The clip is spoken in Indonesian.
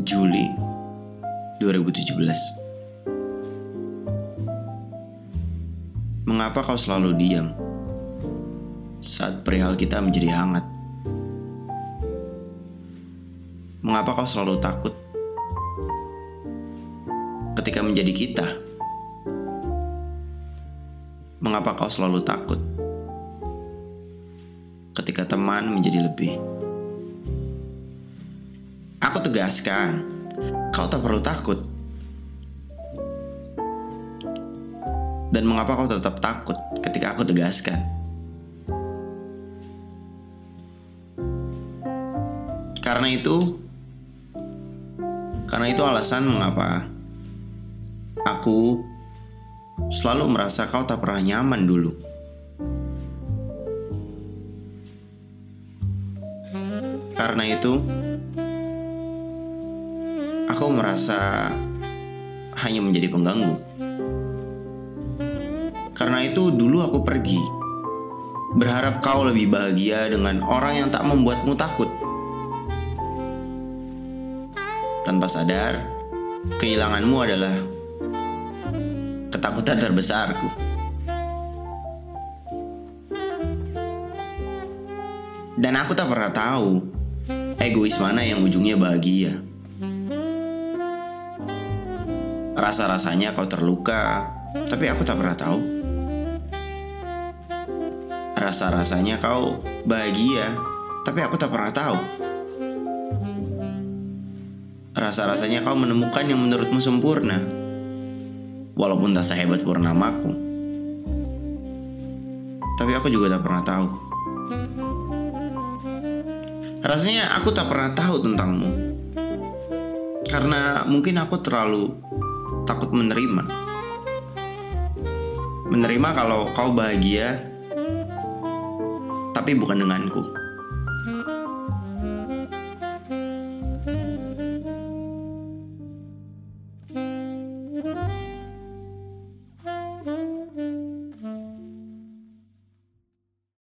Juli 2017 Mengapa kau selalu diam saat perihal kita menjadi hangat? Mengapa kau selalu takut ketika menjadi kita? Mengapa kau selalu takut ketika teman menjadi lebih? Aku tegaskan, kau tak perlu takut. Dan mengapa kau tetap takut ketika aku tegaskan? Karena itu, karena itu alasan mengapa aku selalu merasa kau tak pernah nyaman dulu. Karena itu, aku merasa hanya menjadi pengganggu. Karena itu, dulu aku pergi, berharap kau lebih bahagia dengan orang yang tak membuatmu takut. Tanpa sadar, kehilanganmu adalah ketakutan terbesarku. Dan aku tak pernah tahu egois mana yang ujungnya bahagia. Rasa-rasanya kau terluka, tapi aku tak pernah tahu. Rasa-rasanya kau bahagia, tapi aku tak pernah tahu. Rasa-rasanya kau menemukan yang menurutmu sempurna, walaupun tak sehebat purnamaku. Tapi aku juga tak pernah tahu. Rasanya aku tak pernah tahu tentangmu. Karena mungkin aku terlalu takut menerima. Menerima kalau kau bahagia, tapi bukan denganku.